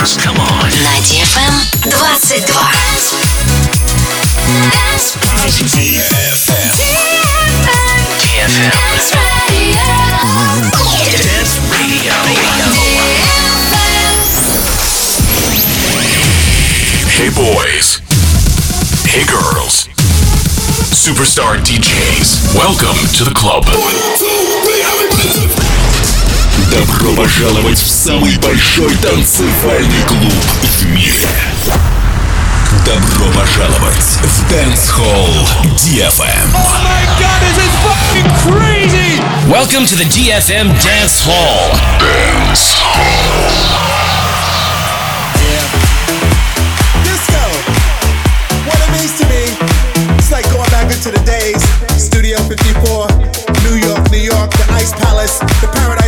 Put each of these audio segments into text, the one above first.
dance. Come on. На DFM 22. DFM. Dance Radio. Hey boys. Hey girls. Superstar DJs. Welcome to the club. Добро пожаловать в самый большой танцевальный клуб в мире. Добро пожаловать в Dance Hall DFM. Welcome to the DFM Dance Hall. Disco. What it means to me, it's like going back into the days. Studio 54, New York, New York, the Ice Palace, the Paradise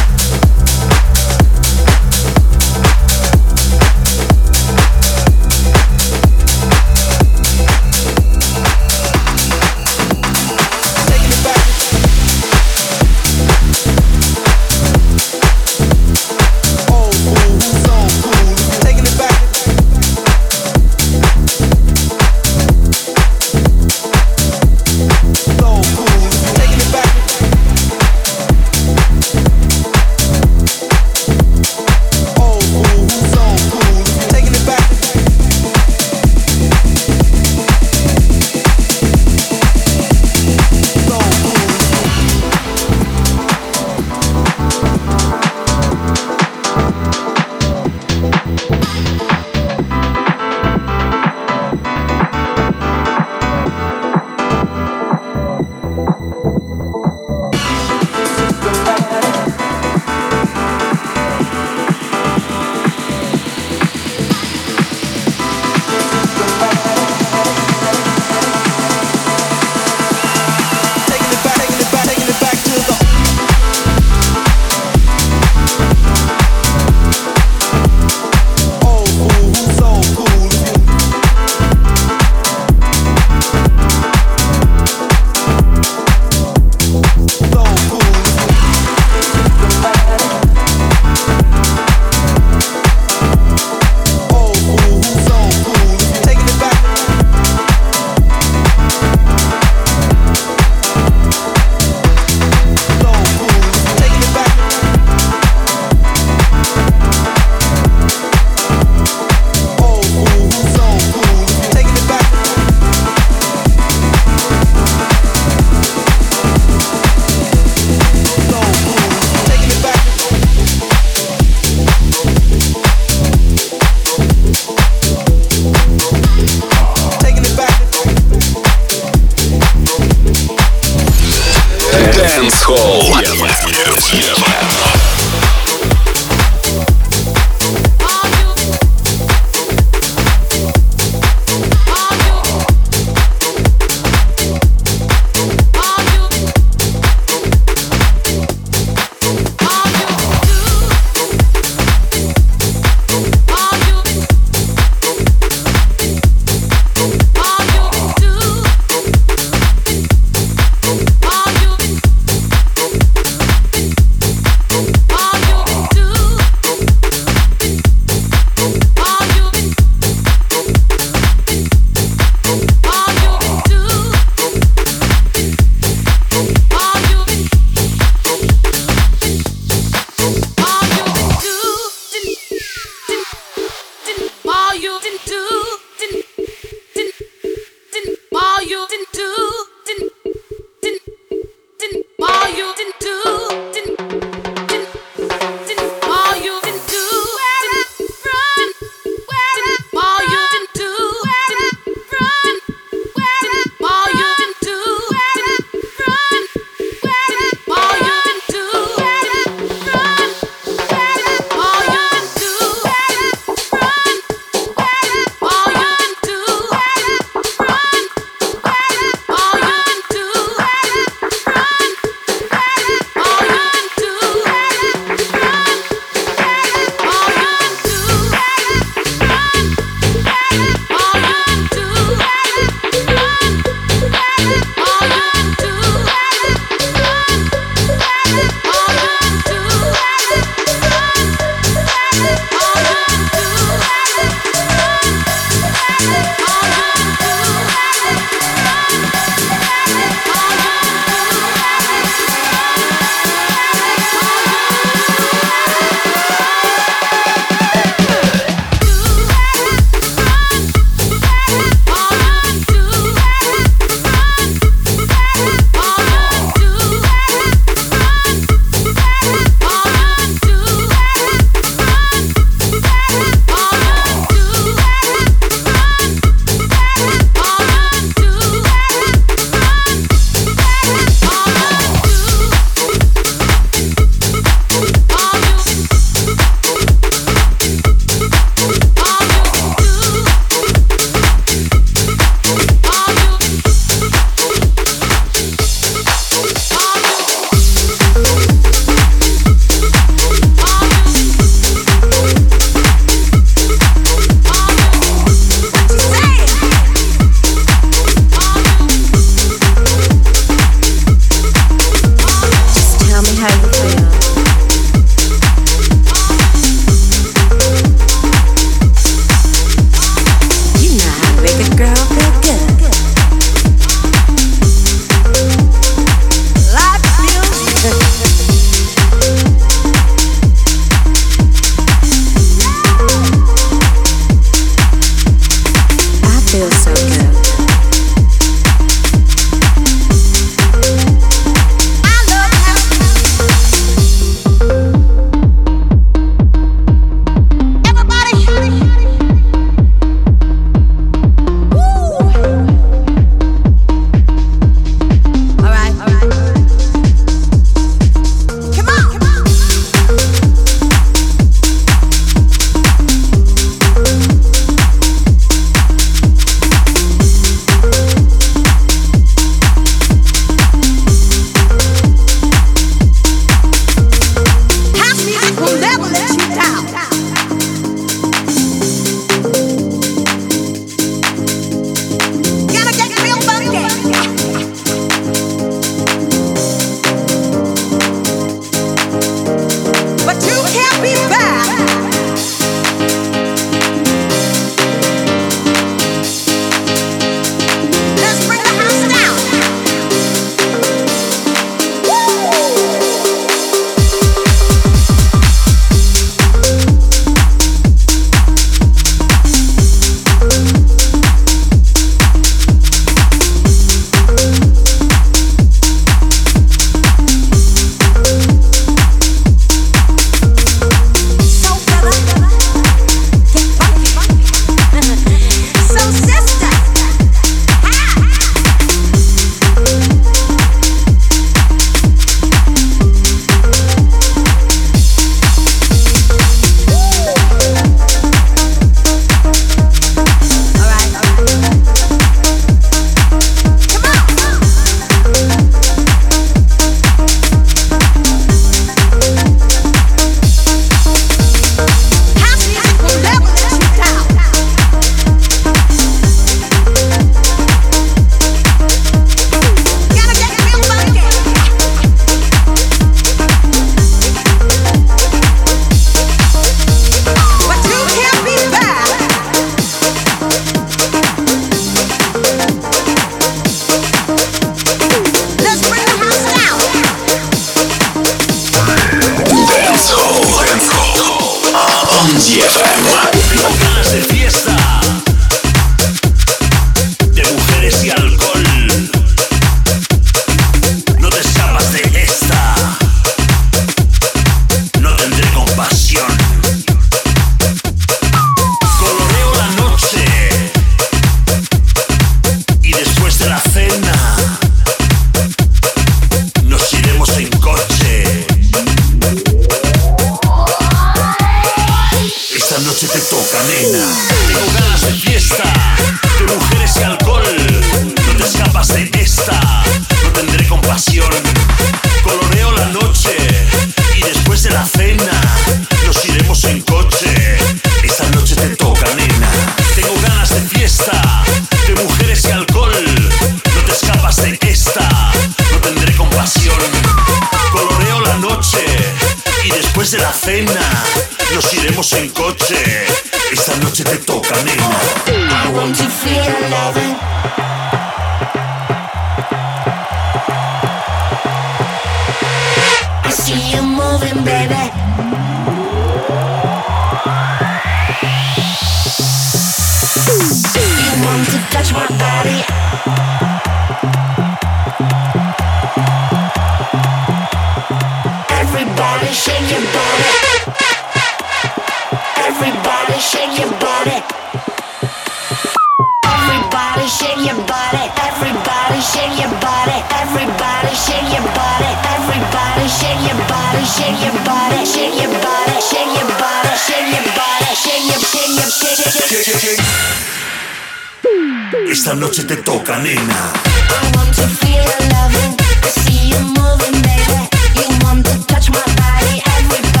Esta noche te toca, nena. I want to feel loving, see you moving, baby. You want to touch my body, everybody.